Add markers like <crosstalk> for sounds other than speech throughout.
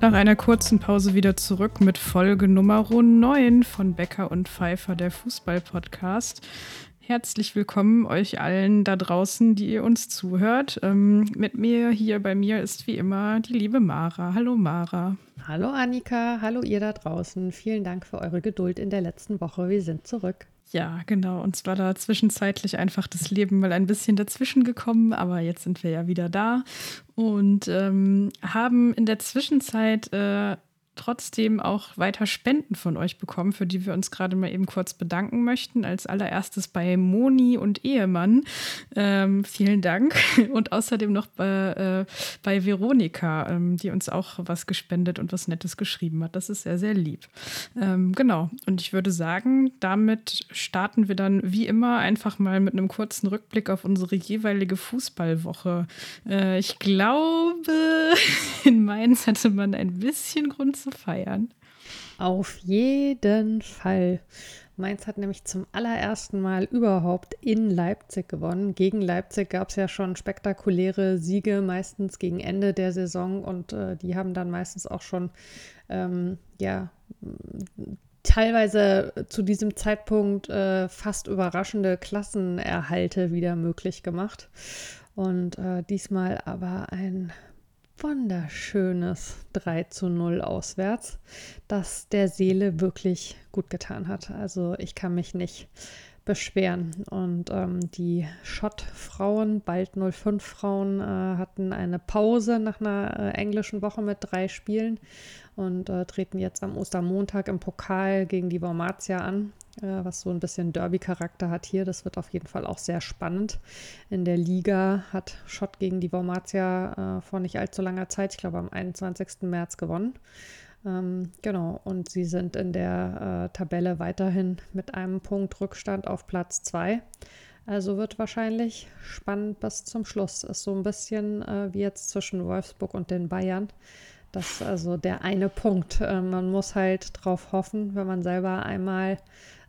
nach einer kurzen Pause wieder zurück mit Folge Nummer 9 von Becker und Pfeiffer, der Fußball-Podcast. Herzlich willkommen euch allen da draußen, die ihr uns zuhört. Ähm, mit mir hier bei mir ist wie immer die liebe Mara. Hallo Mara. Hallo Annika, hallo ihr da draußen. Vielen Dank für eure Geduld in der letzten Woche. Wir sind zurück. Ja, genau. Uns war da zwischenzeitlich einfach das Leben mal ein bisschen dazwischen gekommen, aber jetzt sind wir ja wieder da und ähm, haben in der Zwischenzeit äh, trotzdem auch weiter Spenden von euch bekommen, für die wir uns gerade mal eben kurz bedanken möchten. Als allererstes bei Moni und Ehemann. Ähm, vielen Dank. <laughs> Und außerdem noch bei, äh, bei Veronika, ähm, die uns auch was gespendet und was Nettes geschrieben hat. Das ist sehr, sehr lieb. Ähm, genau. Und ich würde sagen, damit starten wir dann wie immer einfach mal mit einem kurzen Rückblick auf unsere jeweilige Fußballwoche. Äh, ich glaube, <laughs> in Mainz hatte man ein bisschen Grund zu zu feiern. Auf jeden Fall. Mainz hat nämlich zum allerersten Mal überhaupt in Leipzig gewonnen. Gegen Leipzig gab es ja schon spektakuläre Siege, meistens gegen Ende der Saison und äh, die haben dann meistens auch schon ähm, ja teilweise zu diesem Zeitpunkt äh, fast überraschende Klassenerhalte wieder möglich gemacht. Und äh, diesmal aber ein wunderschönes 3 zu 0 auswärts, das der Seele wirklich gut getan hat. Also ich kann mich nicht beschweren. Und ähm, die Schott-Frauen, bald 05-Frauen, äh, hatten eine Pause nach einer äh, englischen Woche mit drei Spielen und äh, treten jetzt am Ostermontag im Pokal gegen die Wormatia an äh, was so ein bisschen Derby-Charakter hat hier. Das wird auf jeden Fall auch sehr spannend. In der Liga hat Schott gegen die Wormatia äh, vor nicht allzu langer Zeit, ich glaube am 21. März gewonnen. Ähm, genau, und sie sind in der äh, Tabelle weiterhin mit einem Punkt Rückstand auf Platz 2. Also wird wahrscheinlich spannend bis zum Schluss. Ist so ein bisschen äh, wie jetzt zwischen Wolfsburg und den Bayern. Das ist also der eine Punkt. Äh, man muss halt drauf hoffen, wenn man selber einmal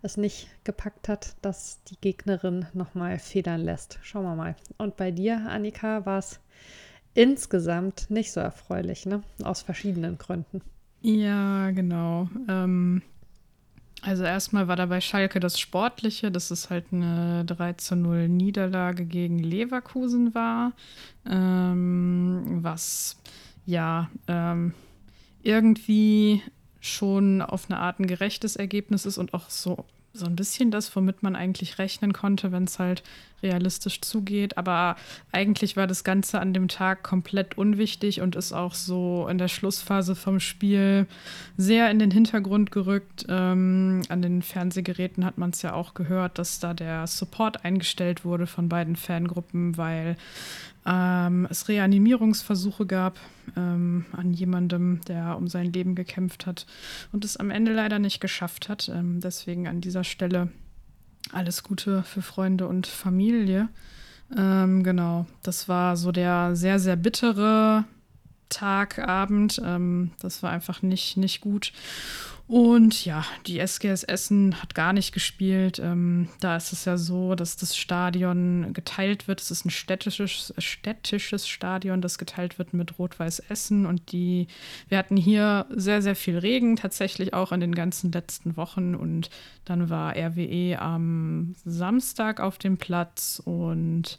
es nicht gepackt hat, dass die Gegnerin nochmal federn lässt. Schauen wir mal. Und bei dir, Annika, war es insgesamt nicht so erfreulich, ne? Aus verschiedenen Gründen. Ja, genau. Ähm, also erstmal war da bei Schalke das Sportliche, dass es halt eine 3 zu 0 Niederlage gegen Leverkusen war, ähm, was ja ähm, irgendwie schon auf eine Art ein gerechtes Ergebnis ist und auch so, so ein bisschen das, womit man eigentlich rechnen konnte, wenn es halt realistisch zugeht. Aber eigentlich war das Ganze an dem Tag komplett unwichtig und ist auch so in der Schlussphase vom Spiel sehr in den Hintergrund gerückt. Ähm, an den Fernsehgeräten hat man es ja auch gehört, dass da der Support eingestellt wurde von beiden Fangruppen, weil ähm, es Reanimierungsversuche gab ähm, an jemandem, der um sein Leben gekämpft hat und es am Ende leider nicht geschafft hat. Ähm, deswegen an dieser Stelle alles Gute für Freunde und Familie. Ähm, genau, das war so der sehr, sehr bittere Tag, Abend. Ähm, das war einfach nicht, nicht gut. Und ja, die SGS Essen hat gar nicht gespielt. Ähm, da ist es ja so, dass das Stadion geteilt wird. Es ist ein städtisches, städtisches Stadion, das geteilt wird mit Rot-Weiß Essen. Und die, wir hatten hier sehr, sehr viel Regen, tatsächlich auch in den ganzen letzten Wochen. Und dann war RWE am Samstag auf dem Platz und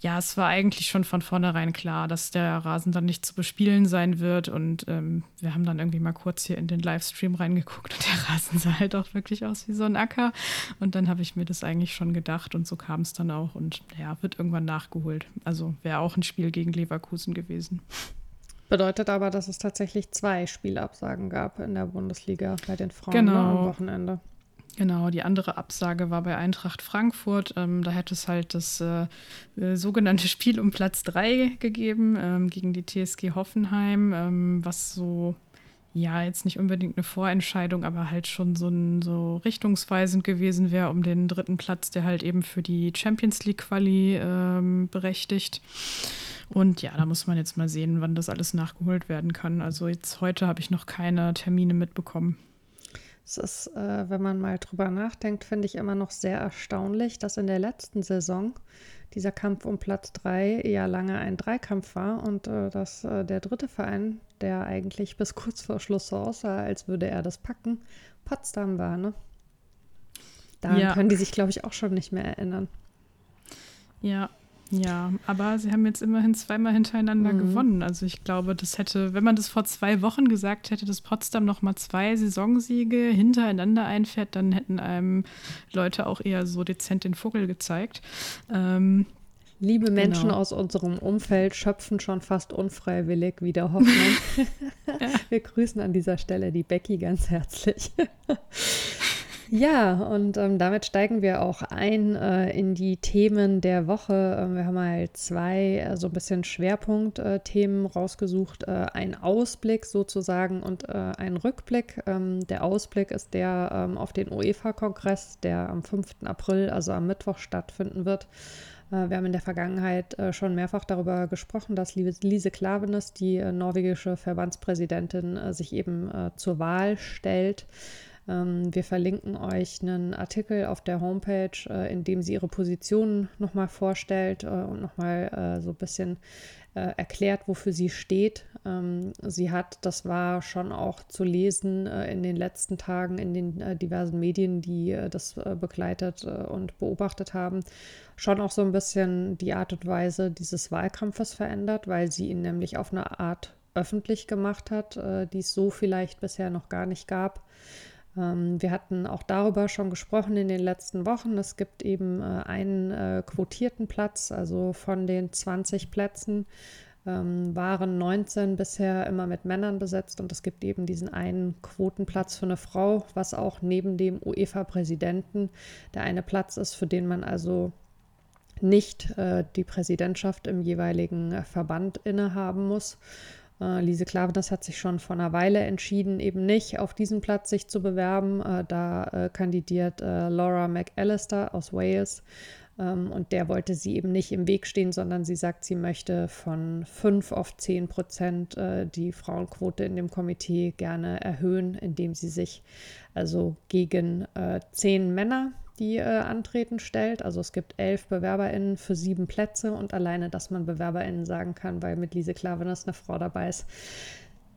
ja, es war eigentlich schon von vornherein klar, dass der Rasen dann nicht zu bespielen sein wird. Und ähm, wir haben dann irgendwie mal kurz hier in den Livestream reingeguckt und der <laughs> Rasen sah halt auch wirklich aus wie so ein Acker. Und dann habe ich mir das eigentlich schon gedacht und so kam es dann auch. Und ja, wird irgendwann nachgeholt. Also wäre auch ein Spiel gegen Leverkusen gewesen. Bedeutet aber, dass es tatsächlich zwei Spielabsagen gab in der Bundesliga bei den Frauen ne, genau. am Wochenende. Genau, die andere Absage war bei Eintracht Frankfurt. Ähm, da hätte es halt das äh, äh sogenannte Spiel um Platz 3 gegeben ähm, gegen die TSG Hoffenheim, ähm, was so, ja, jetzt nicht unbedingt eine Vorentscheidung, aber halt schon so, ein, so richtungsweisend gewesen wäre um den dritten Platz, der halt eben für die Champions League Quali ähm, berechtigt. Und ja, da muss man jetzt mal sehen, wann das alles nachgeholt werden kann. Also jetzt heute habe ich noch keine Termine mitbekommen. Es ist, äh, wenn man mal drüber nachdenkt, finde ich immer noch sehr erstaunlich, dass in der letzten Saison dieser Kampf um Platz 3 ja lange ein Dreikampf war und äh, dass äh, der dritte Verein, der eigentlich bis kurz vor Schluss so aussah, als würde er das packen, Potsdam war, ne? Daran ja. können die sich, glaube ich, auch schon nicht mehr erinnern. Ja, ja, aber sie haben jetzt immerhin zweimal hintereinander mhm. gewonnen. Also ich glaube, das hätte, wenn man das vor zwei Wochen gesagt hätte, dass Potsdam noch mal zwei Saisonsiege hintereinander einfährt, dann hätten einem Leute auch eher so dezent den Vogel gezeigt. Ähm, Liebe Menschen genau. aus unserem Umfeld schöpfen schon fast unfreiwillig wieder Hoffnung. <laughs> Wir grüßen an dieser Stelle die Becky ganz herzlich. Ja, und ähm, damit steigen wir auch ein äh, in die Themen der Woche. Ähm, wir haben mal zwei äh, so ein bisschen Schwerpunktthemen rausgesucht. Äh, ein Ausblick sozusagen und äh, ein Rückblick. Ähm, der Ausblick ist der ähm, auf den UEFA-Kongress, der am 5. April, also am Mittwoch stattfinden wird. Äh, wir haben in der Vergangenheit äh, schon mehrfach darüber gesprochen, dass Lise Klavenes, die norwegische Verbandspräsidentin, sich eben zur Wahl stellt. Ähm, wir verlinken euch einen Artikel auf der Homepage, äh, in dem sie ihre Positionen nochmal vorstellt äh, und nochmal äh, so ein bisschen äh, erklärt, wofür sie steht. Ähm, sie hat, das war schon auch zu lesen in den letzten Tagen in den diversen Medien, die das begleitet und beobachtet haben, schon auch so ein bisschen die Art und Weise dieses Wahlkampfes verändert, weil sie ihn nämlich auf eine Art öffentlich gemacht hat, die es so vielleicht bisher noch gar nicht gab. Ähm, wir hatten auch darüber schon gesprochen in den letzten Wochen. Es gibt eben äh, einen äh, quotierten Platz, also von den 20 Plätzen ähm, waren 19 bisher immer mit Männern besetzt und es gibt eben diesen einen Quotenplatz für eine Frau, was auch neben dem UEFA-Präsidenten der eine Platz ist, für den man also nicht äh, die Präsidentschaft im jeweiligen Verband innehaben muss. Äh, Lise Klaveness hat sich schon vor einer Weile entschieden, eben nicht auf diesen Platz sich zu bewerben. Äh, da äh, kandidiert äh, Laura McAllister aus Wales. Ähm, und der wollte sie eben nicht im Weg stehen, sondern sie sagt, sie möchte von 5 auf 10 Prozent äh, die Frauenquote in dem Komitee gerne erhöhen, indem sie sich also gegen äh, zehn Männer die äh, antreten, stellt. Also es gibt elf BewerberInnen für sieben Plätze und alleine, dass man BewerberInnen sagen kann, weil mit Lise Klavenes eine Frau dabei ist,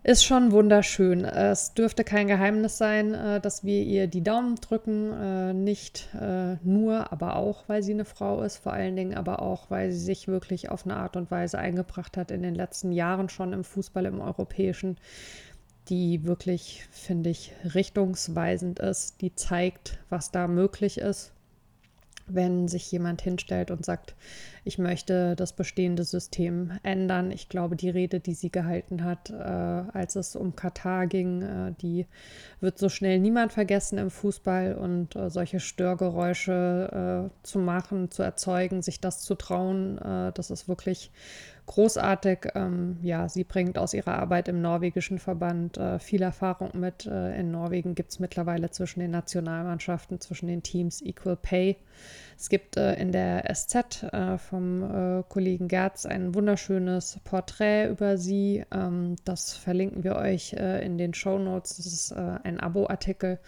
ist schon wunderschön. Es dürfte kein Geheimnis sein, äh, dass wir ihr die Daumen drücken. Äh, nicht äh, nur, aber auch, weil sie eine Frau ist. Vor allen Dingen aber auch, weil sie sich wirklich auf eine Art und Weise eingebracht hat in den letzten Jahren schon im Fußball, im europäischen die wirklich, finde ich, richtungsweisend ist, die zeigt, was da möglich ist, wenn sich jemand hinstellt und sagt, ich möchte das bestehende System ändern. Ich glaube, die Rede, die sie gehalten hat, äh, als es um Katar ging, äh, die wird so schnell niemand vergessen im Fußball und äh, solche Störgeräusche äh, zu machen, zu erzeugen, sich das zu trauen, äh, das ist wirklich großartig. Ähm, ja, sie bringt aus ihrer Arbeit im norwegischen Verband äh, viel Erfahrung mit. Äh, in Norwegen gibt es mittlerweile zwischen den Nationalmannschaften, zwischen den Teams Equal Pay. Es gibt äh, in der SZ äh, vom äh, Kollegen Gerz ein wunderschönes Porträt über sie. Ähm, das verlinken wir euch äh, in den Show Notes. Das ist ein Abo-Artikel.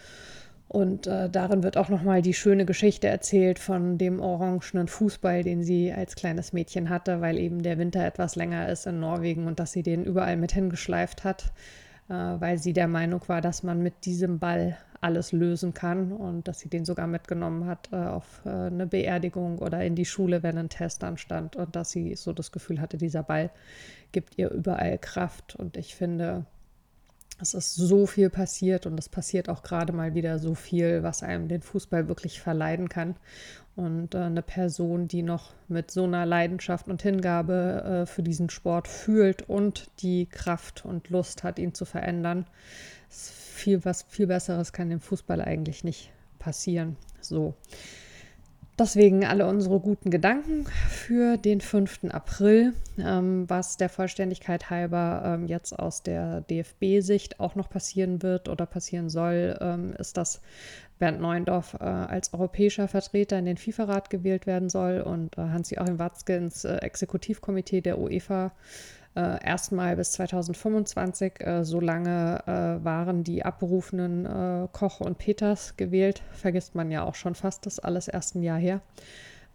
Und äh, darin wird auch nochmal die schöne Geschichte erzählt von dem orangenen Fußball, den sie als kleines Mädchen hatte, weil eben der Winter etwas länger ist in Norwegen und dass sie den überall mit hingeschleift hat, äh, weil sie der Meinung war, dass man mit diesem Ball alles lösen kann und dass sie den sogar mitgenommen hat äh, auf äh, eine Beerdigung oder in die Schule, wenn ein Test anstand und dass sie so das Gefühl hatte, dieser Ball gibt ihr überall Kraft. Und ich finde, es ist so viel passiert und es passiert auch gerade mal wieder so viel, was einem den Fußball wirklich verleiden kann. Und äh, eine Person, die noch mit so einer Leidenschaft und Hingabe äh, für diesen Sport fühlt und die Kraft und Lust hat, ihn zu verändern, ist viel was viel Besseres kann dem Fußball eigentlich nicht passieren. So. Deswegen alle unsere guten Gedanken für den 5. April, ähm, was der Vollständigkeit halber ähm, jetzt aus der DFB-Sicht auch noch passieren wird oder passieren soll, ähm, ist, dass Bernd Neuendorf äh, als europäischer Vertreter in den FIFA-Rat gewählt werden soll und äh, Hans-Joachim Watzke ins äh, Exekutivkomitee der UEFA äh, erstmal bis 2025. Äh, so lange äh, waren die abberufenen äh, Koch und Peters gewählt. Vergisst man ja auch schon fast, das alles erst ein Jahr her.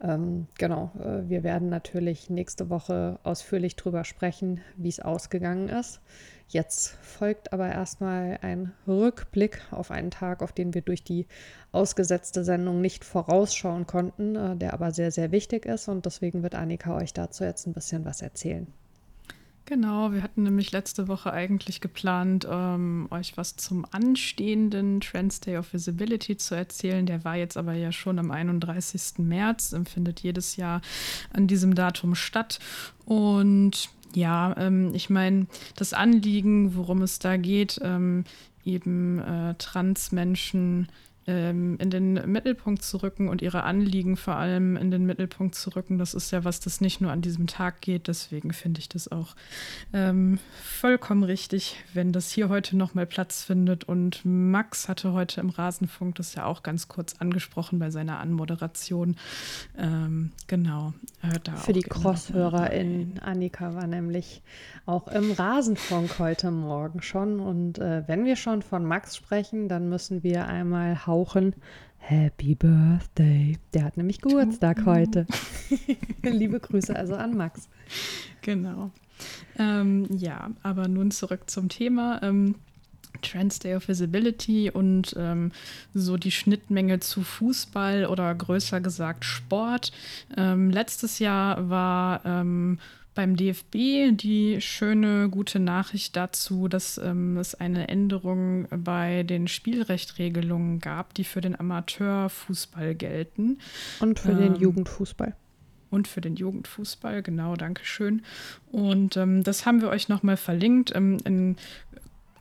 Ähm, genau, äh, wir werden natürlich nächste Woche ausführlich drüber sprechen, wie es ausgegangen ist. Jetzt folgt aber erstmal ein Rückblick auf einen Tag, auf den wir durch die ausgesetzte Sendung nicht vorausschauen konnten, äh, der aber sehr, sehr wichtig ist. Und deswegen wird Annika euch dazu jetzt ein bisschen was erzählen. Genau, wir hatten nämlich letzte Woche eigentlich geplant, ähm, euch was zum anstehenden Trans Day of Visibility zu erzählen. Der war jetzt aber ja schon am 31. März, findet jedes Jahr an diesem Datum statt. Und ja, ähm, ich meine, das Anliegen, worum es da geht, ähm, eben äh, Transmenschen ähm, in den Mittelpunkt zu rücken und ihre Anliegen vor allem in den Mittelpunkt zu rücken. Das ist ja was, das nicht nur an diesem Tag geht. Deswegen finde ich das auch ähm, vollkommen richtig, wenn das hier heute nochmal Platz findet. Und Max hatte heute im Rasenfunk das ja auch ganz kurz angesprochen bei seiner Anmoderation. Ähm, genau. Für die Crosshörerin Annika war nämlich auch im Rasenfunk heute Morgen schon. Und äh, wenn wir schon von Max sprechen, dann müssen wir einmal hauchen. Happy Birthday. Der hat nämlich Geburtstag heute. <laughs> Liebe Grüße also an Max. Genau. Ähm, ja, aber nun zurück zum Thema. Ähm, Trans Day of Visibility und ähm, so die Schnittmenge zu Fußball oder größer gesagt Sport. Ähm, letztes Jahr war ähm, beim DFB die schöne, gute Nachricht dazu, dass ähm, es eine Änderung bei den Spielrechtregelungen gab, die für den Amateurfußball gelten. Und für ähm, den Jugendfußball. Und für den Jugendfußball, genau, danke schön. Und ähm, das haben wir euch nochmal verlinkt. Ähm, in,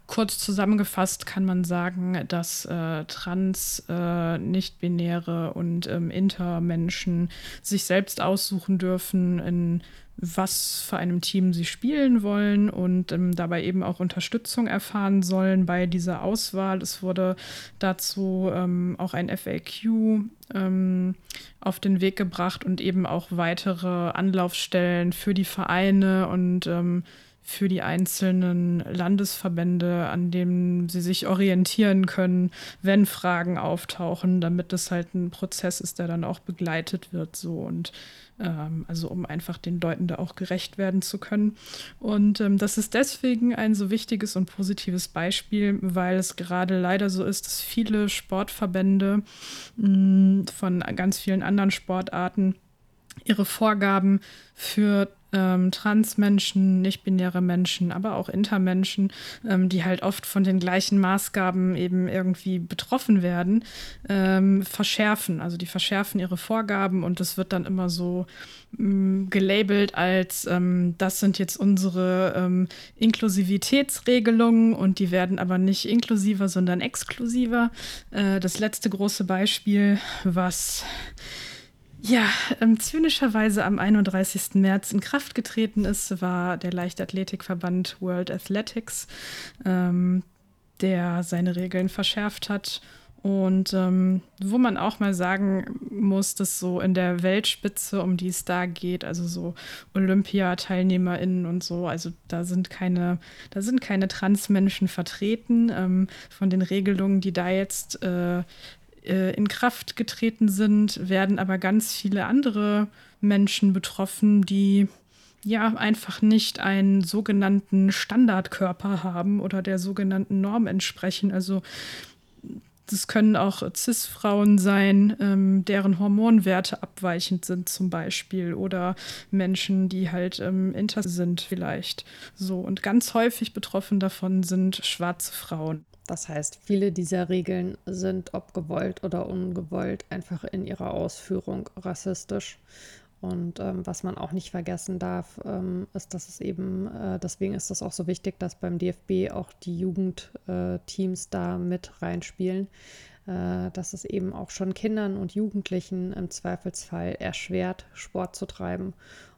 kurz zusammengefasst kann man sagen, dass äh, trans, äh, nicht-binäre und ähm, Intermenschen sich selbst aussuchen dürfen, in was für einem Team sie spielen wollen und ähm, dabei eben auch Unterstützung erfahren sollen bei dieser Auswahl. Es wurde dazu ähm, auch ein FAQ ähm, auf den Weg gebracht und eben auch weitere Anlaufstellen für die Vereine und ähm, für die einzelnen Landesverbände, an denen sie sich orientieren können, wenn Fragen auftauchen, damit das halt ein Prozess ist, der dann auch begleitet wird. So und ähm, also um einfach den Leuten da auch gerecht werden zu können. Und ähm, das ist deswegen ein so wichtiges und positives Beispiel, weil es gerade leider so ist, dass viele Sportverbände mh, mm, von ganz vielen anderen Sportarten ihre Vorgaben für ähm, Transmenschen, nicht-binäre Menschen, aber auch Intermenschen, ähm, die halt oft von den gleichen Maßgaben eben irgendwie betroffen werden, ähm, verschärfen. Also die verschärfen ihre Vorgaben und das wird dann immer so ähm, gelabelt als, ähm, das sind jetzt unsere ähm, Inklusivitätsregelungen und die werden aber nicht inklusiver, sondern exklusiver. Äh, das letzte große Beispiel, was ja, ähm, zynischerweise am 31. März in Kraft getreten ist, war der Leichtathletikverband World Athletics, ähm, der seine Regeln verschärft hat. Und ähm, wo man auch mal sagen muss, dass so in der Weltspitze, um die es da geht, also so Olympiateilnehmerinnen und so, also da sind keine, da sind keine Transmenschen vertreten. Ähm, von den Regelungen, die da jetzt äh, äh, in Kraft getreten sind, werden aber ganz viele andere Menschen betroffen, die ja einfach nicht einen sogenannten Standardkörper haben oder der sogenannten Norm entsprechen. Also das können auch CIS-Frauen sein, ähm, deren Hormonwerte abweichend sind zum Beispiel oder Menschen, die halt ähm, inter sind vielleicht. So und ganz häufig betroffen davon sind schwarze Frauen. Das heißt, viele dieser Regeln sind, ob gewollt oder ungewollt, einfach in ihrer Ausführung rassistisch. Und ähm, was man auch nicht vergessen darf, ähm, ist, dass es eben, äh, deswegen ist es auch so wichtig, dass beim DFB auch die Jugendteams äh, da mit reinspielen, äh, dass es eben auch schon Kindern und Jugendlichen im Zweifelsfall erschwert, Sport zu treiben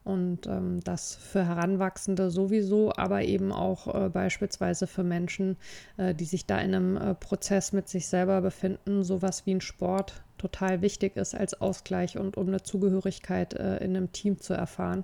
und ähm, das für Heranwachsende sowieso, aber eben auch äh, beispielsweise für Menschen, äh, die sich da in einem äh, Prozess mit sich selber befinden, sowas wie ein Sport total wichtig ist als Ausgleich und um eine Zugehörigkeit äh, in einem Team zu erfahren.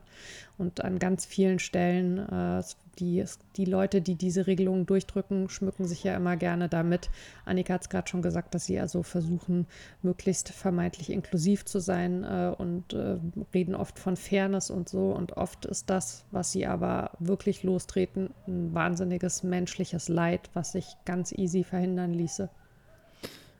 Und an ganz vielen Stellen, äh, die, die Leute, die diese Regelungen durchdrücken, schmücken sich ja immer gerne damit. Annika hat es gerade schon gesagt, dass sie also versuchen, möglichst vermeintlich inklusiv zu sein äh, und äh, reden oft von Fairness und so. Und oft ist das, was sie aber wirklich lostreten, ein wahnsinniges menschliches Leid, was sich ganz easy verhindern ließe.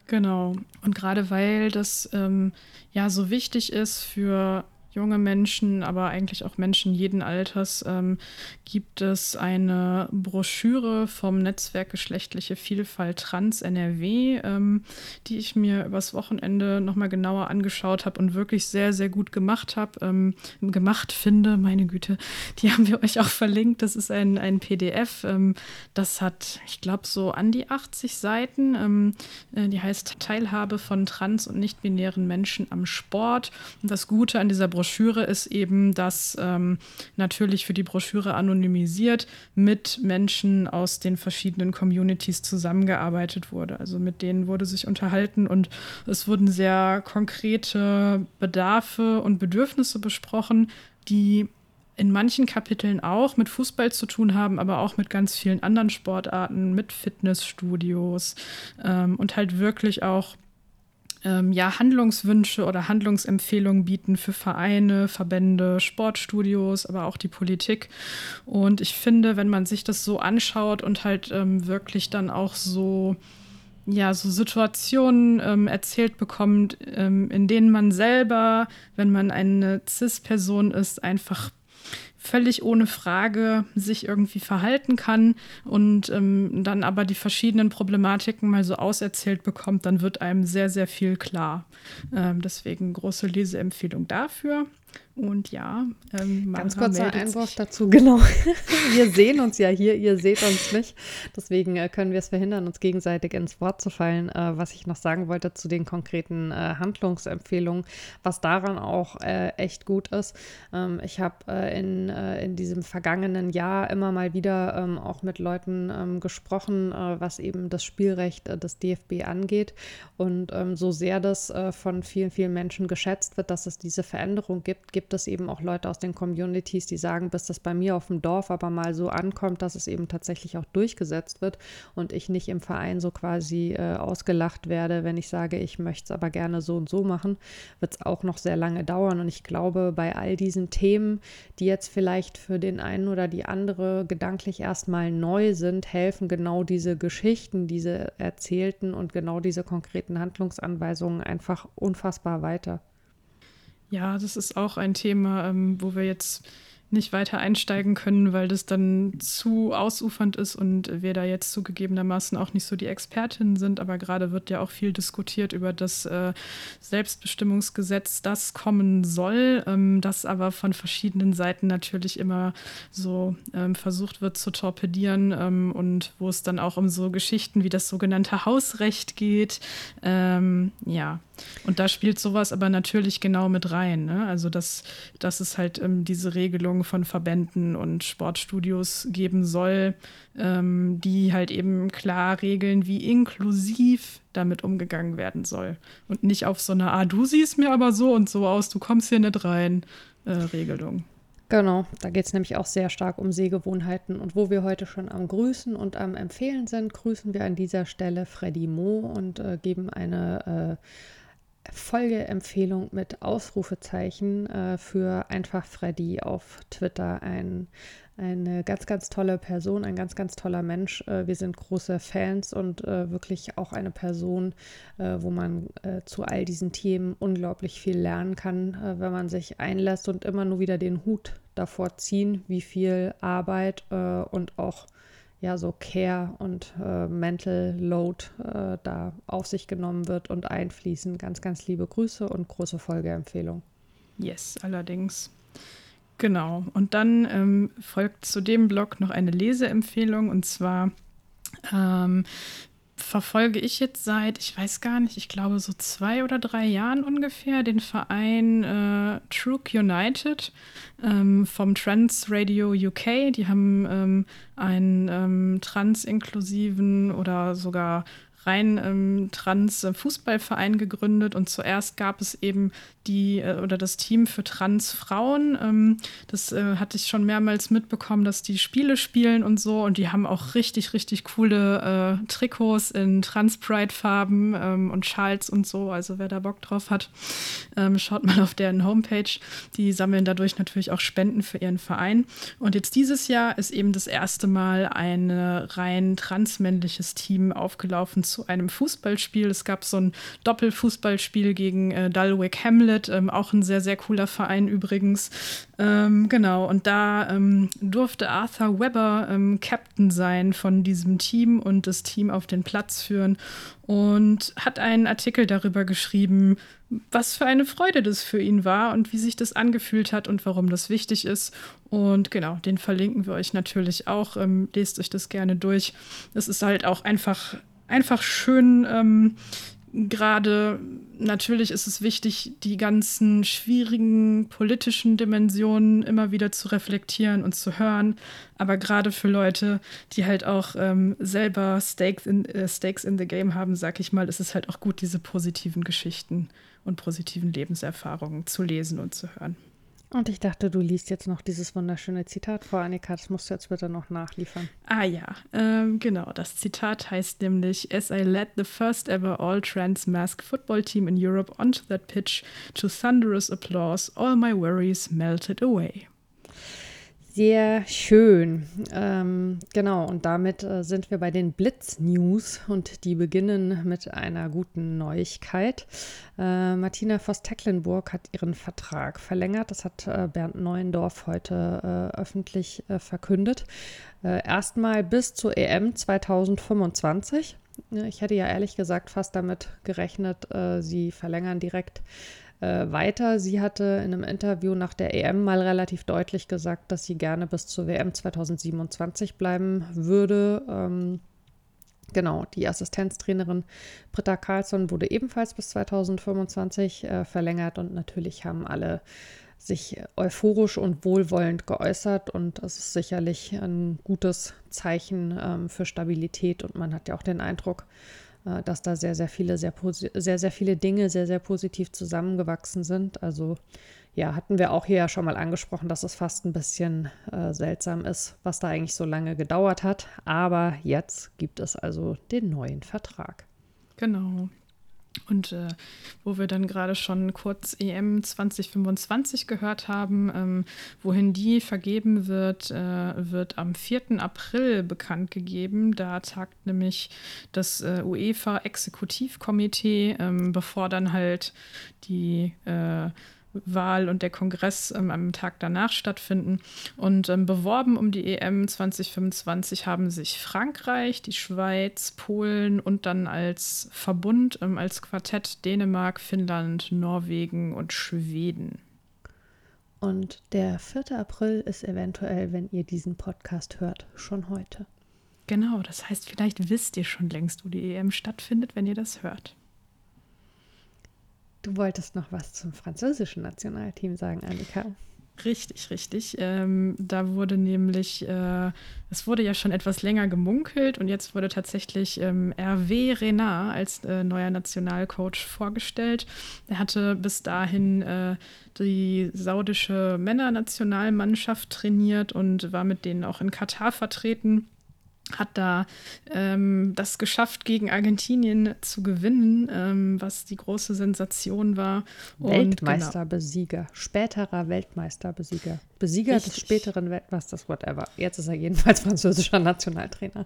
Genau. Und gerade weil das ähm, ja so wichtig ist für junge Menschen, aber eigentlich auch Menschen jeden Alters, ähm, gibt es eine Broschüre vom Netzwerk Geschlechtliche Vielfalt Trans NRW, ähm, die ich mir übers Wochenende nochmal genauer angeschaut habe und wirklich sehr, sehr gut gemacht habe, ähm, gemacht finde, meine Güte, die <laughs> haben wir euch auch verlinkt. Das ist ein, ein PDF, ähm, das hat, ich glaube, so an die 80 Seiten. Ähm, äh, die heißt Teilhabe von trans- und nicht-binären Menschen am Sport. Und das Gute an dieser Broschüre Broschüre ist eben, dass ähm, natürlich für die Broschüre anonymisiert mit Menschen aus den verschiedenen Communities zusammengearbeitet wurde. Also mit denen wurde sich unterhalten und es wurden sehr konkrete Bedarfe und Bedürfnisse besprochen, die in manchen Kapiteln auch mit Fußball zu tun haben, aber auch mit ganz vielen anderen Sportarten, mit Fitnessstudios ähm, und halt wirklich auch ähm, ja, Handlungswünsche oder Handlungsempfehlungen bieten für Vereine, Verbände, Sportstudios, aber auch die Politik. Und ich finde, wenn man sich das so anschaut und halt ähm, wirklich dann auch so ja, so Situationen ähm, erzählt bekommt, ähm, in denen man selber, wenn man eine CIS-Person ist, einfach völlig ohne Frage sich irgendwie verhalten kann und ähm, dann aber die verschiedenen Problematiken mal so auserzählt bekommt, dann wird einem sehr, sehr viel klar. Ähm, deswegen große Leseempfehlung dafür. Und ja, ähm, ganz kurzer Einwurf sich. dazu, <laughs> genau. wir sehen uns ja hier, ihr seht uns nicht. Deswegen äh, können wir es verhindern, uns gegenseitig ins Wort zu fallen. Äh, was ich noch sagen wollte zu den konkreten äh, Handlungsempfehlungen, was daran auch äh, echt gut ist. Ähm, ich habe äh, in, äh, in diesem vergangenen Jahr immer mal wieder ähm, auch mit Leuten ähm, gesprochen, was eben das Spielrecht des DFB angeht. Und ähm, so sehr das von vielen, vielen Menschen geschätzt wird, dass es diese Veränderung gibt, gibt gibt es eben auch Leute aus den Communities, die sagen, bis das bei mir auf dem Dorf aber mal so ankommt, dass es eben tatsächlich auch durchgesetzt wird und ich nicht im Verein so quasi äh, ausgelacht werde, wenn ich sage, ich möchte es aber gerne so und so machen, wird es auch noch sehr lange dauern. Und ich glaube, bei all diesen Themen, die jetzt vielleicht für den einen oder die andere gedanklich erstmal neu sind, helfen genau diese Geschichten, diese erzählten und genau diese konkreten Handlungsanweisungen einfach unfassbar weiter. Ja, das ist auch ein Thema, ähm, wo wir jetzt nicht weiter einsteigen können, weil das dann zu ausufernd ist und wir da jetzt zugegebenermaßen auch nicht so die Expertinnen sind. Aber gerade wird ja auch viel diskutiert über das äh, Selbstbestimmungsgesetz, das kommen soll, ähm, das aber von verschiedenen Seiten natürlich immer so ähm, versucht wird zu torpedieren ähm, und wo es dann auch um so Geschichten wie das sogenannte Hausrecht geht. Ähm, ja, und da spielt sowas aber natürlich genau mit rein. Ne? Also, dass, dass es halt ähm, diese Regelung von Verbänden und Sportstudios geben soll, ähm, die halt eben klar regeln, wie inklusiv damit umgegangen werden soll. Und nicht auf so eine, ah, du siehst mir aber so und so aus, du kommst hier nicht rein, äh, Regelung. Genau, da geht es nämlich auch sehr stark um Sehgewohnheiten. Und wo wir heute schon am Grüßen und am Empfehlen sind, grüßen wir an dieser Stelle Freddy Mo und äh, geben eine äh, Folgeempfehlung mit Ausrufezeichen äh, für einfach Freddy auf Twitter. Ein, eine ganz, ganz tolle Person, ein ganz, ganz toller Mensch. Äh, wir sind große Fans und äh, wirklich auch eine Person, äh, wo man äh, zu all diesen Themen unglaublich viel lernen kann, äh, wenn man sich einlässt und immer nur wieder den Hut davor ziehen, wie viel Arbeit und auch ja so Care und äh, Mental Load äh, da auf sich genommen wird und einfließen. Ganz, ganz liebe Grüße und große Folgeempfehlung. Yes, allerdings. Genau. Und dann ähm, folgt zu dem Blog noch eine Leseempfehlung und zwar ähm, verfolge ich jetzt seit, ich weiß gar nicht, ich glaube so zwei oder drei Jahren ungefähr den Verein äh, Truk United ähm, vom Trans Radio UK. Die haben ähm, einen ähm, trans-inklusiven oder sogar rein ähm, trans Fußballverein gegründet und zuerst gab es eben die äh, oder das Team für Transfrauen. Ähm, das äh, hatte ich schon mehrmals mitbekommen, dass die Spiele spielen und so und die haben auch richtig, richtig coole äh, Trikots in Trans-Pride-Farben ähm, und Schals und so. Also wer da Bock drauf hat, ähm, schaut mal auf deren Homepage. Die sammeln dadurch natürlich auch Spenden für ihren Verein. Und jetzt dieses Jahr ist eben das erste Mal ein rein transmännliches Team aufgelaufen zu einem Fußballspiel. Es gab so ein Doppelfußballspiel gegen äh, Dulwich Hamlet, ähm, auch ein sehr, sehr cooler Verein übrigens. Ähm, genau, und da ähm, durfte Arthur Webber ähm, Captain sein von diesem Team und das Team auf den Platz führen und hat einen Artikel darüber geschrieben, was für eine Freude das für ihn war und wie sich das angefühlt hat und warum das wichtig ist. Und genau, den verlinken wir euch natürlich auch. Ähm, lest euch das gerne durch. Es ist halt auch einfach, einfach schön, ähm, gerade natürlich ist es wichtig, die ganzen schwierigen politischen Dimensionen immer wieder zu reflektieren und zu hören. Aber gerade für Leute, die halt auch ähm, selber Stakes in, äh, Stakes in the Game haben, sag ich mal, ist es halt auch gut, diese positiven Geschichten und positiven Lebenserfahrungen zu lesen und zu hören. Und ich dachte, du liest jetzt noch dieses wunderschöne Zitat vor, Annika. Das musst du jetzt bitte noch nachliefern. Ah ja, ähm, genau. Das Zitat heißt nämlich: As I led the first ever all-trans mask football team in Europe onto that pitch to thunderous applause, all my worries melted away. Sehr schön. Ähm, genau, und damit äh, sind wir bei den Blitz-News und die beginnen mit einer guten Neuigkeit. Äh, Martina Voss-Tecklenburg hat ihren Vertrag verlängert. Das hat äh, Bernd Neuendorf heute äh, öffentlich äh, verkündet. Äh, erstmal bis zur EM 2025. Ich hätte ja ehrlich gesagt fast damit gerechnet, sie verlängern direkt äh, weiter. Sie hatte in einem Interview nach der EM mal relativ deutlich gesagt, dass sie gerne bis zur WM 2027 bleiben würde. Ähm, Genau, die Assistenztrainerin Britta Karlsson wurde ebenfalls bis 2025 äh, verlängert und natürlich haben alle sich euphorisch und wohlwollend geäußert und das ist sicherlich ein gutes Zeichen ähm, für Stabilität und man hat ja auch den Eindruck, dass da sehr, sehr viele, sehr, sehr, sehr viele Dinge sehr, sehr positiv zusammengewachsen sind. Also ja, hatten wir auch hier ja schon mal angesprochen, dass es fast ein bisschen äh, seltsam ist, was da eigentlich so lange gedauert hat. Aber jetzt gibt es also den neuen Vertrag. Genau. Und äh, wo wir dann gerade schon kurz EM 2025 gehört haben, ähm, wohin die vergeben wird, äh, wird am 4. April bekannt gegeben. Da tagt nämlich das äh, UEFA-Exekutivkomitee, ähm, bevor dann halt die äh, Wahl und der Kongress ähm, am Tag danach stattfinden. Und ähm, beworben um die EM 2025 haben sich Frankreich, die Schweiz, Polen und dann als Verbund, ähm, als Quartett Dänemark, Finnland, Norwegen und Schweden. Und der 4. April ist eventuell, wenn ihr diesen Podcast hört, schon heute. Genau, das heißt, vielleicht wisst ihr schon längst, wo die EM stattfindet, wenn ihr das hört. Du wolltest noch was zum französischen Nationalteam sagen, Annika. Richtig, richtig. Ähm, da wurde nämlich, äh, es wurde ja schon etwas länger gemunkelt und jetzt wurde tatsächlich ähm, Hervé Renard als äh, neuer Nationalcoach vorgestellt. Er hatte bis dahin äh, die saudische Männernationalmannschaft trainiert und war mit denen auch in Katar vertreten hat da ähm, das geschafft, gegen Argentinien zu gewinnen, ähm, was die große Sensation war. Weltmeisterbesieger, genau. späterer Weltmeisterbesieger, Besieger Richtig. des späteren Weltmeisters, whatever. Jetzt ist er jedenfalls <laughs> französischer Nationaltrainer.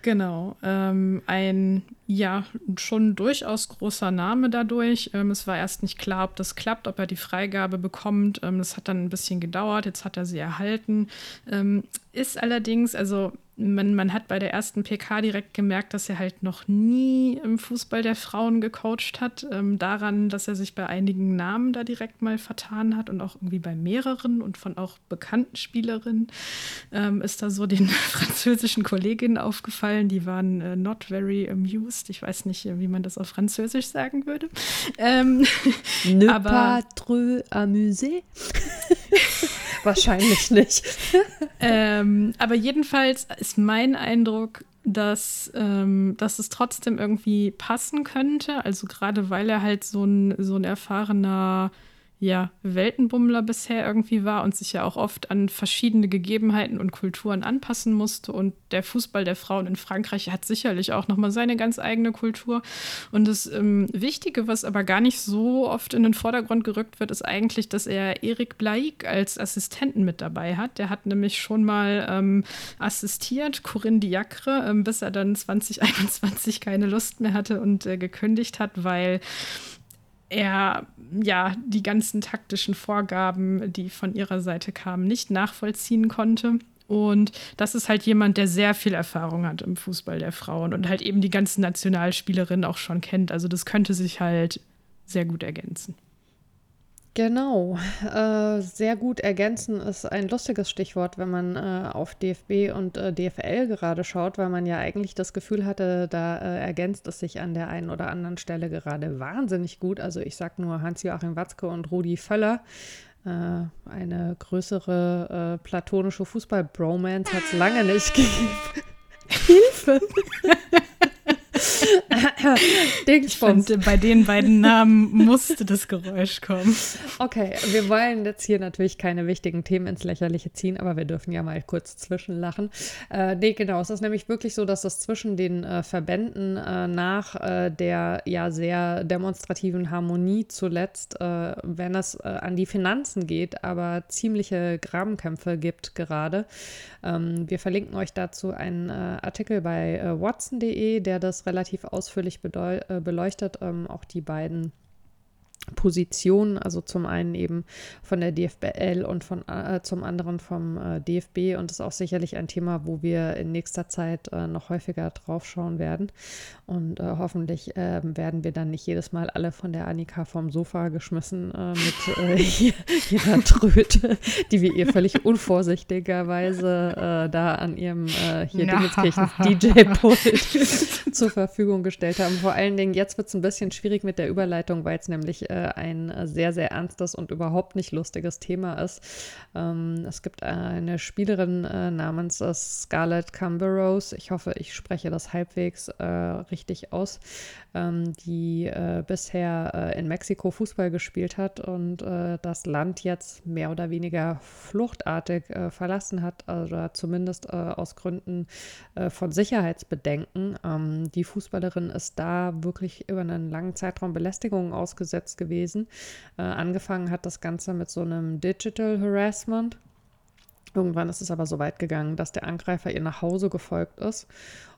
Genau, ähm, ein ja schon durchaus großer Name dadurch. Ähm, es war erst nicht klar, ob das klappt, ob er die Freigabe bekommt. Ähm, das hat dann ein bisschen gedauert. Jetzt hat er sie erhalten. Ähm, ist allerdings, also man, man hat bei der ersten PK direkt gemerkt, dass er halt noch nie im Fußball der Frauen gecoacht hat. Ähm, daran, dass er sich bei einigen Namen da direkt mal vertan hat und auch irgendwie bei mehreren und von auch bekannten Spielerinnen ähm, ist da so den <laughs> französischen Kolleginnen aufgefallen. Die waren äh, not very amused. Ich weiß nicht, wie man das auf Französisch sagen würde. Ähm, <laughs> ne aber, pas trop amusé? <laughs> Wahrscheinlich nicht. <laughs> ähm, aber jedenfalls ist mein Eindruck, dass, ähm, dass es trotzdem irgendwie passen könnte. Also gerade weil er halt so ein, so ein erfahrener ja, Weltenbummler bisher irgendwie war und sich ja auch oft an verschiedene Gegebenheiten und Kulturen anpassen musste. Und der Fußball der Frauen in Frankreich hat sicherlich auch nochmal seine ganz eigene Kultur. Und das ähm, Wichtige, was aber gar nicht so oft in den Vordergrund gerückt wird, ist eigentlich, dass er Erik Blaik als Assistenten mit dabei hat. Der hat nämlich schon mal ähm, assistiert, Corinne Diacre, ähm, bis er dann 2021 keine Lust mehr hatte und äh, gekündigt hat, weil er ja die ganzen taktischen Vorgaben, die von ihrer Seite kamen, nicht nachvollziehen konnte. Und das ist halt jemand, der sehr viel Erfahrung hat im Fußball der Frauen und halt eben die ganzen Nationalspielerinnen auch schon kennt. Also das könnte sich halt sehr gut ergänzen. Genau, äh, sehr gut ergänzen ist ein lustiges Stichwort, wenn man äh, auf DFB und äh, DFL gerade schaut, weil man ja eigentlich das Gefühl hatte, da äh, ergänzt es sich an der einen oder anderen Stelle gerade wahnsinnig gut. Also ich sage nur Hans-Joachim Watzke und Rudi Völler. Äh, eine größere äh, platonische Fußball-Bromance hat es lange nicht gegeben. <laughs> Hilfe! <laughs> Dingsbums. bei den beiden Namen musste das Geräusch kommen. Okay, wir wollen jetzt hier natürlich keine wichtigen Themen ins Lächerliche ziehen, aber wir dürfen ja mal kurz zwischenlachen. Äh, nee, genau, es ist nämlich wirklich so, dass das zwischen den äh, Verbänden äh, nach äh, der ja sehr demonstrativen Harmonie zuletzt, äh, wenn es äh, an die Finanzen geht, aber ziemliche Grabenkämpfe gibt gerade. Ähm, wir verlinken euch dazu einen Artikel bei watson.de, der das relativ ausführlich äh, beleuchtet, ähm, auch die beiden Positionen, also zum einen eben von der DFBL und von, äh, zum anderen vom äh, DFB und ist auch sicherlich ein Thema, wo wir in nächster Zeit äh, noch häufiger drauf schauen werden. Und äh, hoffentlich ähm, werden wir dann nicht jedes Mal alle von der Annika vom Sofa geschmissen äh, mit äh, <laughs> ihrer Tröte, die wir ihr völlig <laughs> unvorsichtigerweise da an ihrem hier Dingenskirchen <laughs> DJ-Pult zur Verfügung gestellt haben. Vor allen Dingen, jetzt wird es ein bisschen schwierig mit der Überleitung, weil es nämlich ein sehr, sehr ernstes und überhaupt nicht lustiges Thema ist. Ähm, es gibt eine Spielerin äh, namens äh, Scarlett Camberos. Ich hoffe, ich spreche das halbwegs äh, richtig aus, ähm, die bisher in Mexiko Fußball gespielt hat und das Land jetzt mehr oder weniger fluchtartig verlassen hat, oder zumindest aus Gründen von Sicherheitsbedenken. Ähm, die Fußballerin ist da wirklich über einen langen Zeitraum Belästigungen ausgesetzt gewesen. Äh, angefangen hat das Ganze mit so einem Digital Harassment. Irgendwann ist es aber so weit gegangen, dass der Angreifer ihr nach Hause gefolgt ist.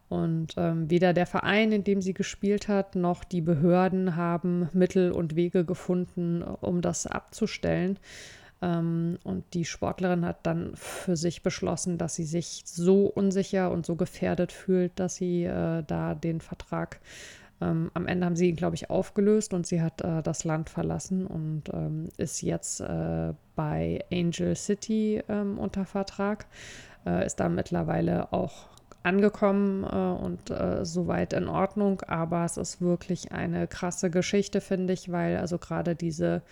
Und ähm, weder der Verein, in dem sie gespielt hat, noch die Behörden haben Mittel und Wege gefunden, um das abzustellen. Ähm, und die Sportlerin hat dann für sich beschlossen, dass sie sich so unsicher und so gefährdet fühlt, dass sie äh, da den Vertrag ähm, am Ende haben sie ihn, glaube ich, aufgelöst und sie hat äh, das Land verlassen und ähm, ist jetzt äh, bei Angel City ähm, unter Vertrag, äh, ist da mittlerweile auch angekommen äh, und äh, soweit in Ordnung, aber es ist wirklich eine krasse Geschichte, finde ich, weil also gerade diese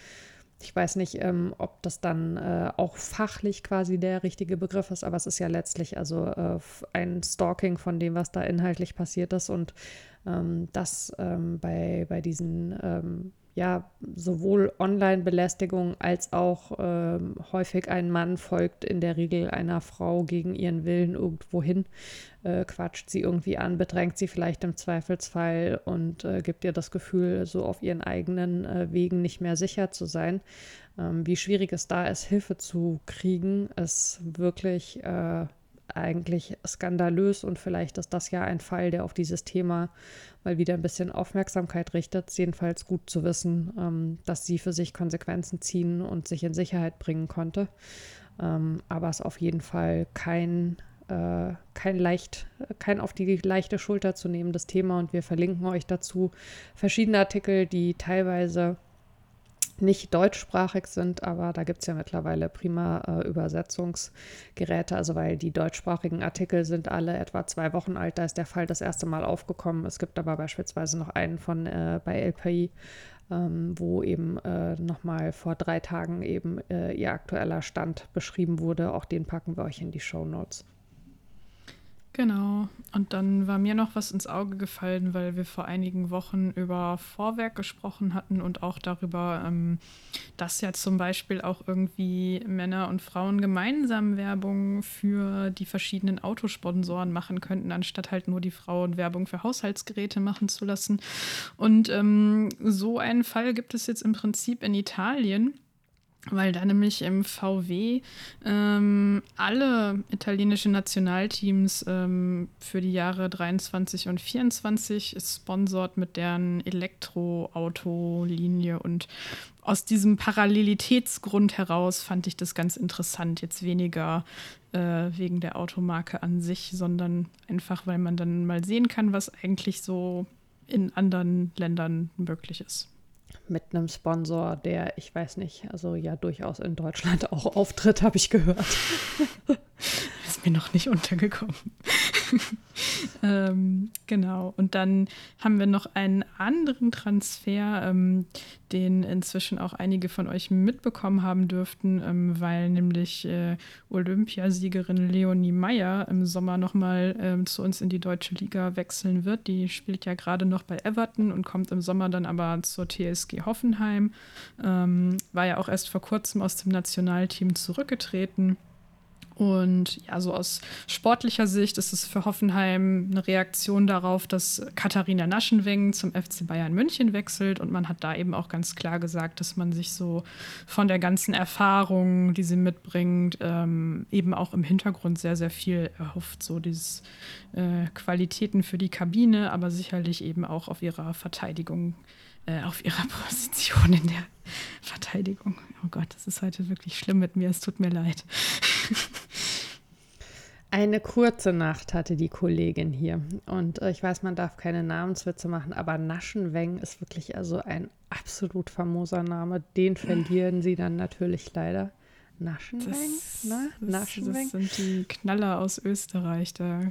ich weiß nicht, ähm, ob das dann äh, auch fachlich quasi der richtige Begriff ist, aber es ist ja letztlich also äh, ein Stalking von dem, was da inhaltlich passiert ist und ähm, dass ähm, bei, bei diesen ähm, ja, sowohl Online-Belästigung als auch ähm, häufig ein Mann folgt in der Regel einer Frau gegen ihren Willen irgendwo hin, äh, quatscht sie irgendwie an, bedrängt sie vielleicht im Zweifelsfall und äh, gibt ihr das Gefühl, so auf ihren eigenen äh, Wegen nicht mehr sicher zu sein. Ähm, wie schwierig es da ist, Hilfe zu kriegen, ist wirklich äh, eigentlich skandalös und vielleicht ist das ja ein Fall, der auf dieses Thema mal wieder ein bisschen Aufmerksamkeit richtet. Jedenfalls gut zu wissen, ähm, dass sie für sich Konsequenzen ziehen und sich in Sicherheit bringen konnte. Ähm, aber es auf jeden Fall kein, äh, kein leicht, kein auf die leichte Schulter zu nehmendes Thema und wir verlinken euch dazu verschiedene Artikel, die teilweise nicht deutschsprachig sind, aber da gibt es ja mittlerweile prima äh, Übersetzungsgeräte, also weil die deutschsprachigen Artikel sind alle etwa zwei Wochen alt, da ist der Fall das erste Mal aufgekommen. Es gibt aber beispielsweise noch einen von äh, bei LPI, ähm, wo eben äh, nochmal vor drei Tagen eben äh, ihr aktueller Stand beschrieben wurde. Auch den packen wir euch in die Show Notes. Genau. Und dann war mir noch was ins Auge gefallen, weil wir vor einigen Wochen über Vorwerk gesprochen hatten und auch darüber, ähm, dass ja zum Beispiel auch irgendwie Männer und Frauen gemeinsam Werbung für die verschiedenen Autosponsoren machen könnten, anstatt halt nur die Frauen Werbung für Haushaltsgeräte machen zu lassen. Und ähm, so einen Fall gibt es jetzt im Prinzip in Italien weil da nämlich im VW ähm, alle italienischen Nationalteams ähm, für die Jahre 23 und 24 sponsort mit deren Elektroautolinie und aus diesem Parallelitätsgrund heraus fand ich das ganz interessant. Jetzt weniger äh, wegen der Automarke an sich, sondern einfach, weil man dann mal sehen kann, was eigentlich so in anderen Ländern möglich ist mit einem Sponsor, der, ich weiß nicht, also ja durchaus in Deutschland <laughs> auch auftritt, habe ich gehört. <laughs> Ist mir noch nicht untergekommen. <laughs> ähm, genau. Und dann haben wir noch einen anderen Transfer, ähm, den inzwischen auch einige von euch mitbekommen haben dürften, ähm, weil nämlich äh, Olympiasiegerin Leonie Meyer im Sommer nochmal ähm, zu uns in die deutsche Liga wechseln wird. Die spielt ja gerade noch bei Everton und kommt im Sommer dann aber zur TSG Hoffenheim. Ähm, war ja auch erst vor kurzem aus dem Nationalteam zurückgetreten. Und ja, so aus sportlicher Sicht ist es für Hoffenheim eine Reaktion darauf, dass Katharina Naschenweng zum FC Bayern München wechselt. Und man hat da eben auch ganz klar gesagt, dass man sich so von der ganzen Erfahrung, die sie mitbringt, ähm, eben auch im Hintergrund sehr, sehr viel erhofft. So diese äh, Qualitäten für die Kabine, aber sicherlich eben auch auf ihrer Verteidigung äh, auf ihrer <laughs> Position in der Verteidigung. Oh Gott, das ist heute wirklich schlimm mit mir. Es tut mir leid. <laughs> Eine kurze Nacht hatte die Kollegin hier. Und äh, ich weiß, man darf keine Namenswitze machen, aber Naschenweng ist wirklich also ein absolut famoser Name. Den verlieren sie dann natürlich leider. Naschenweng? Das, ne? Naschenweng? das sind die Knaller aus Österreich. Da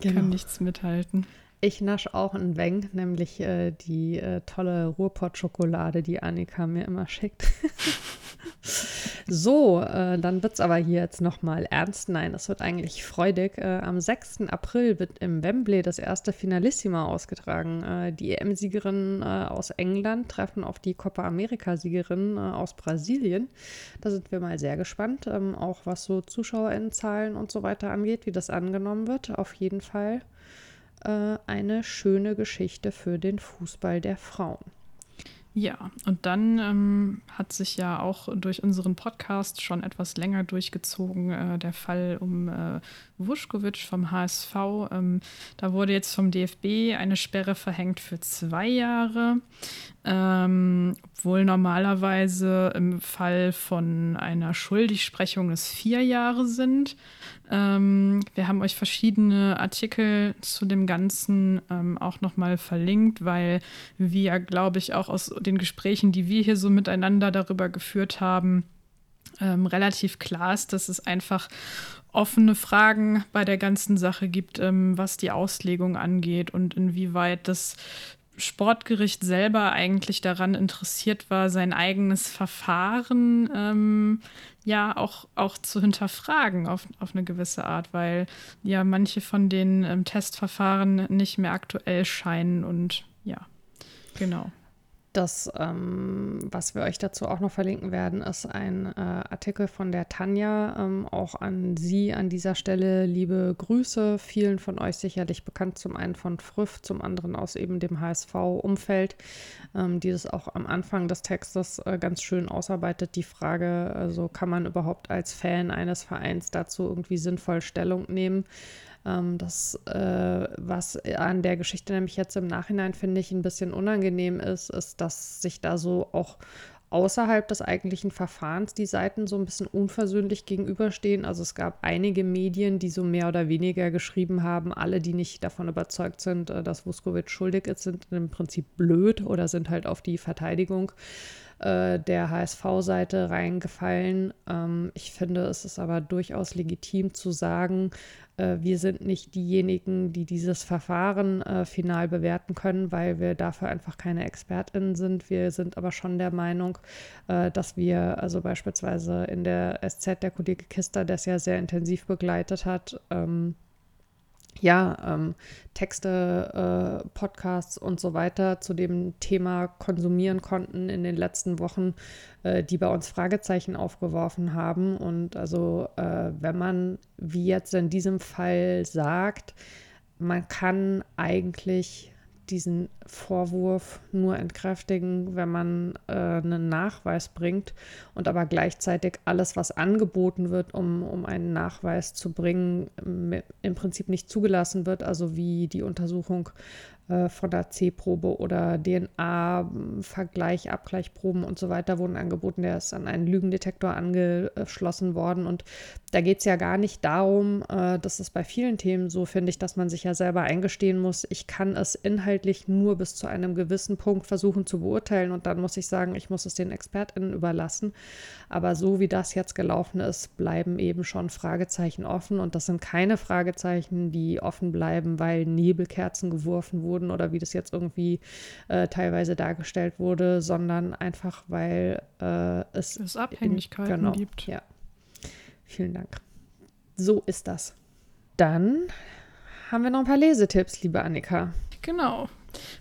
genau. kann nichts mithalten. Ich nasche auch ein Weng, nämlich äh, die äh, tolle Ruhrpott-Schokolade, die Annika mir immer schickt. <laughs> so, äh, dann wird es aber hier jetzt nochmal ernst. Nein, das wird eigentlich freudig. Äh, am 6. April wird im Wembley das erste Finalissima ausgetragen. Äh, die EM-Siegerinnen äh, aus England treffen auf die Copa America-Siegerin aus Brasilien. Da sind wir mal sehr gespannt, ähm, auch was so ZuschauerInnenzahlen und so weiter angeht, wie das angenommen wird. Auf jeden Fall äh, eine schöne Geschichte für den Fußball der Frauen. Ja, und dann ähm, hat sich ja auch durch unseren Podcast schon etwas länger durchgezogen äh, der Fall um äh, Vuskovic vom HSV. Ähm, da wurde jetzt vom DFB eine Sperre verhängt für zwei Jahre, ähm, obwohl normalerweise im Fall von einer Schuldigsprechung es vier Jahre sind. Ähm, wir haben euch verschiedene Artikel zu dem Ganzen ähm, auch nochmal verlinkt, weil wir, glaube ich, auch aus den Gesprächen, die wir hier so miteinander darüber geführt haben, ähm, relativ klar ist, dass es einfach offene Fragen bei der ganzen Sache gibt, ähm, was die Auslegung angeht und inwieweit das Sportgericht selber eigentlich daran interessiert war, sein eigenes Verfahren ähm, ja auch, auch zu hinterfragen auf, auf eine gewisse Art, weil ja manche von den ähm, Testverfahren nicht mehr aktuell scheinen und ja, genau. Das, ähm, was wir euch dazu auch noch verlinken werden, ist ein äh, Artikel von der Tanja. Ähm, auch an Sie an dieser Stelle liebe Grüße. Vielen von euch sicherlich bekannt, zum einen von Früff, zum anderen aus eben dem HSV-Umfeld, ähm, die das auch am Anfang des Textes äh, ganz schön ausarbeitet. Die Frage, also kann man überhaupt als Fan eines Vereins dazu irgendwie sinnvoll Stellung nehmen? Ähm, das, äh, was an der Geschichte nämlich jetzt im Nachhinein, finde ich, ein bisschen unangenehm ist, ist, dass sich da so auch außerhalb des eigentlichen Verfahrens die Seiten so ein bisschen unversöhnlich gegenüberstehen. Also es gab einige Medien, die so mehr oder weniger geschrieben haben, alle, die nicht davon überzeugt sind, äh, dass Vuskovic schuldig ist, sind im Prinzip blöd oder sind halt auf die Verteidigung äh, der HSV-Seite reingefallen. Ähm, ich finde, es ist aber durchaus legitim zu sagen, äh, wir sind nicht diejenigen, die dieses Verfahren äh, final bewerten können, weil wir dafür einfach keine ExpertInnen sind. Wir sind aber schon der Meinung, äh, dass wir, also beispielsweise in der SZ der Kollege Kister, der es ja sehr intensiv begleitet hat, ähm, ja, ähm, Texte, äh, Podcasts und so weiter zu dem Thema konsumieren konnten in den letzten Wochen, äh, die bei uns Fragezeichen aufgeworfen haben. Und also äh, wenn man, wie jetzt in diesem Fall sagt, man kann eigentlich diesen Vorwurf nur entkräftigen, wenn man äh, einen Nachweis bringt und aber gleichzeitig alles, was angeboten wird, um, um einen Nachweis zu bringen, im Prinzip nicht zugelassen wird, also wie die Untersuchung von der C-Probe oder DNA-Vergleich, Abgleichproben und so weiter wurden angeboten. Der ist an einen Lügendetektor angeschlossen worden. Und da geht es ja gar nicht darum, äh, das ist bei vielen Themen so, finde ich, dass man sich ja selber eingestehen muss, ich kann es inhaltlich nur bis zu einem gewissen Punkt versuchen zu beurteilen und dann muss ich sagen, ich muss es den ExpertInnen überlassen. Aber so wie das jetzt gelaufen ist, bleiben eben schon Fragezeichen offen und das sind keine Fragezeichen, die offen bleiben, weil Nebelkerzen geworfen wurden wurden oder wie das jetzt irgendwie äh, teilweise dargestellt wurde, sondern einfach, weil äh, es, es Abhängigkeiten in, genau, gibt. Ja. Vielen Dank. So ist das. Dann haben wir noch ein paar Lesetipps, liebe Annika. Genau.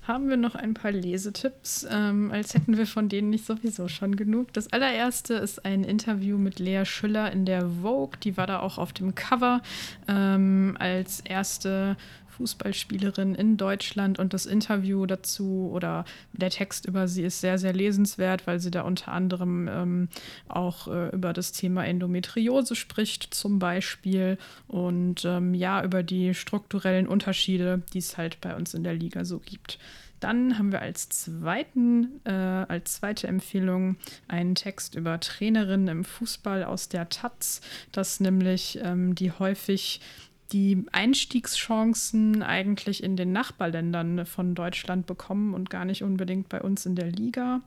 Haben wir noch ein paar Lesetipps, ähm, als hätten wir von denen nicht sowieso schon genug. Das allererste ist ein Interview mit Lea Schüller in der Vogue. Die war da auch auf dem Cover ähm, als erste Fußballspielerin in Deutschland und das Interview dazu oder der Text über sie ist sehr, sehr lesenswert, weil sie da unter anderem ähm, auch äh, über das Thema Endometriose spricht zum Beispiel und ähm, ja, über die strukturellen Unterschiede, die es halt bei uns in der Liga so gibt. Dann haben wir als, zweiten, äh, als zweite Empfehlung einen Text über Trainerinnen im Fußball aus der Taz, das nämlich ähm, die häufig die Einstiegschancen eigentlich in den Nachbarländern von Deutschland bekommen und gar nicht unbedingt bei uns in der Liga.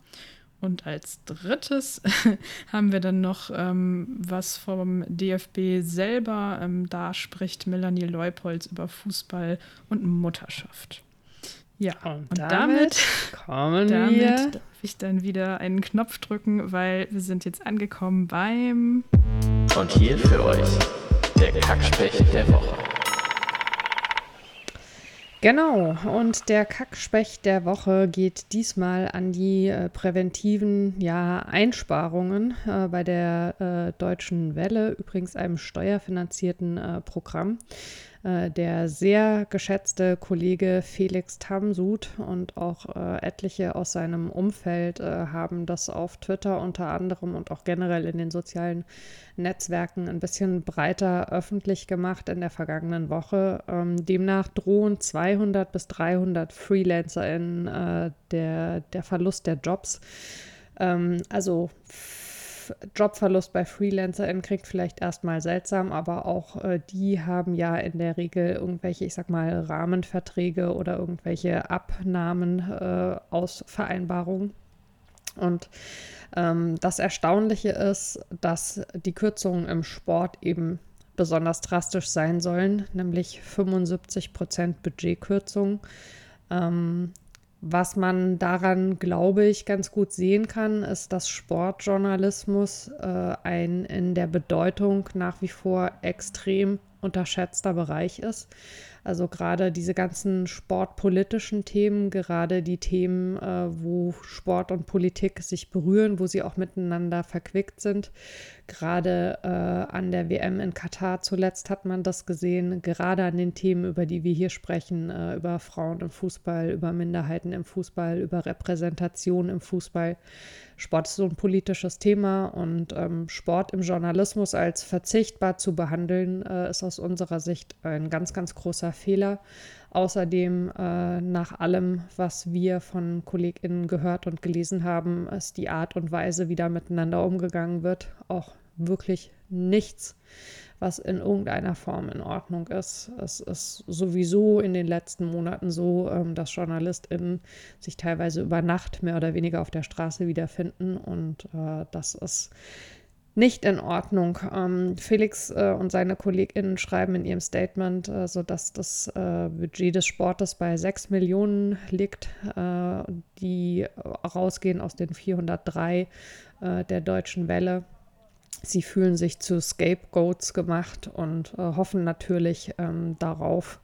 Und als drittes <laughs> haben wir dann noch ähm, was vom DFB selber. Ähm, da spricht Melanie Leupolz über Fußball und Mutterschaft. Ja, und, und damit, kommen damit wir. darf ich dann wieder einen Knopf drücken, weil wir sind jetzt angekommen beim. Und hier für euch der Kackspecht der Woche. Genau, und der Kackspecht der Woche geht diesmal an die äh, präventiven ja, Einsparungen äh, bei der äh, Deutschen Welle, übrigens einem steuerfinanzierten äh, Programm. Äh, der sehr geschätzte Kollege Felix Tamsud und auch äh, etliche aus seinem Umfeld äh, haben das auf Twitter unter anderem und auch generell in den sozialen Netzwerken ein bisschen breiter öffentlich gemacht in der vergangenen Woche. Ähm, demnach drohen 200 bis 300 FreelancerInnen äh, der, der Verlust der Jobs. Ähm, also Jobverlust bei FreelancerInnen kriegt vielleicht erstmal seltsam, aber auch äh, die haben ja in der Regel irgendwelche, ich sag mal, Rahmenverträge oder irgendwelche Abnahmen äh, aus Vereinbarungen. Und ähm, das Erstaunliche ist, dass die Kürzungen im Sport eben besonders drastisch sein sollen, nämlich 75 Prozent Budgetkürzung. Ähm, was man daran, glaube ich, ganz gut sehen kann, ist, dass Sportjournalismus äh, ein in der Bedeutung nach wie vor extrem unterschätzter Bereich ist. Also gerade diese ganzen sportpolitischen Themen, gerade die Themen, äh, wo Sport und Politik sich berühren, wo sie auch miteinander verquickt sind. Gerade äh, an der WM in Katar zuletzt hat man das gesehen, gerade an den Themen, über die wir hier sprechen, äh, über Frauen im Fußball, über Minderheiten im Fußball, über Repräsentation im Fußball. Sport ist so ein politisches Thema und ähm, Sport im Journalismus als verzichtbar zu behandeln, äh, ist aus unserer Sicht ein ganz, ganz großer Fehler. Außerdem, äh, nach allem, was wir von KollegInnen gehört und gelesen haben, ist die Art und Weise, wie da miteinander umgegangen wird, auch wirklich nichts was in irgendeiner Form in Ordnung ist. Es ist sowieso in den letzten Monaten so, ähm, dass JournalistInnen sich teilweise über Nacht mehr oder weniger auf der Straße wiederfinden und äh, das ist nicht in Ordnung. Ähm, Felix äh, und seine KollegInnen schreiben in ihrem Statement, äh, so dass das äh, Budget des Sportes bei 6 Millionen liegt, äh, die rausgehen aus den 403 äh, der Deutschen Welle. Sie fühlen sich zu Scapegoats gemacht und äh, hoffen natürlich ähm, darauf,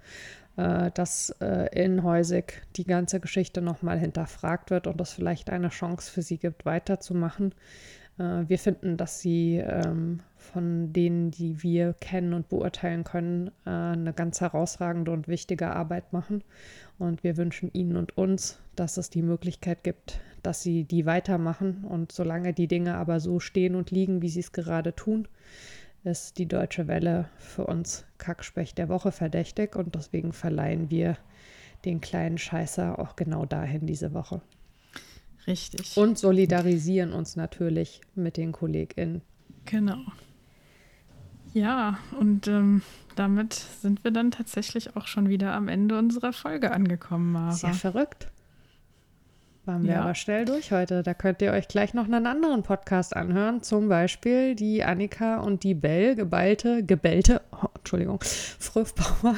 dass in Heusig die ganze Geschichte nochmal hinterfragt wird und es vielleicht eine Chance für sie gibt, weiterzumachen. Äh, wir finden, dass sie ähm, von denen, die wir kennen und beurteilen können, äh, eine ganz herausragende und wichtige Arbeit machen. Und wir wünschen ihnen und uns, dass es die Möglichkeit gibt, dass sie die weitermachen. Und solange die Dinge aber so stehen und liegen, wie sie es gerade tun, ist die Deutsche Welle für uns Kackspecht der Woche verdächtig. Und deswegen verleihen wir den kleinen Scheißer auch genau dahin diese Woche. Richtig. Und solidarisieren uns natürlich mit den KollegInnen. Genau. Ja, und ähm, damit sind wir dann tatsächlich auch schon wieder am Ende unserer Folge angekommen, Mara. Sehr verrückt. Waren wir Ja. aber schnell durch heute. Da könnt ihr euch gleich noch einen anderen Podcast anhören. Zum Beispiel die Annika und die Bell, geballte, gebellte, oh, Entschuldigung, <laughs> Fröfbauer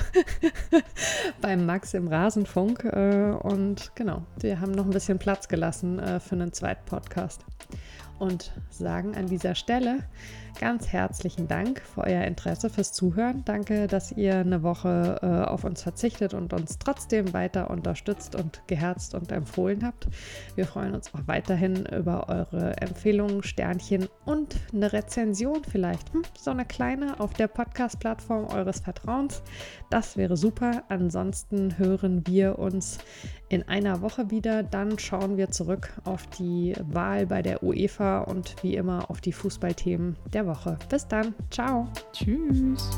<laughs> beim Max im Rasenfunk. Äh, und genau, wir haben noch ein bisschen Platz gelassen äh, für einen zweiten Podcast. Und sagen an dieser Stelle ganz herzlichen Dank für euer Interesse, fürs Zuhören. Danke, dass ihr eine Woche äh, auf uns verzichtet und uns trotzdem weiter unterstützt und geherzt und empfohlen habt. Wir freuen uns auch weiterhin über eure Empfehlungen, Sternchen und eine Rezension vielleicht. Hm, so eine kleine auf der Podcast-Plattform eures Vertrauens. Das wäre super. Ansonsten hören wir uns in einer Woche wieder. Dann schauen wir zurück auf die Wahl bei der UEFA und wie immer auf die Fußballthemen der Woche. Bis dann. Ciao. Tschüss.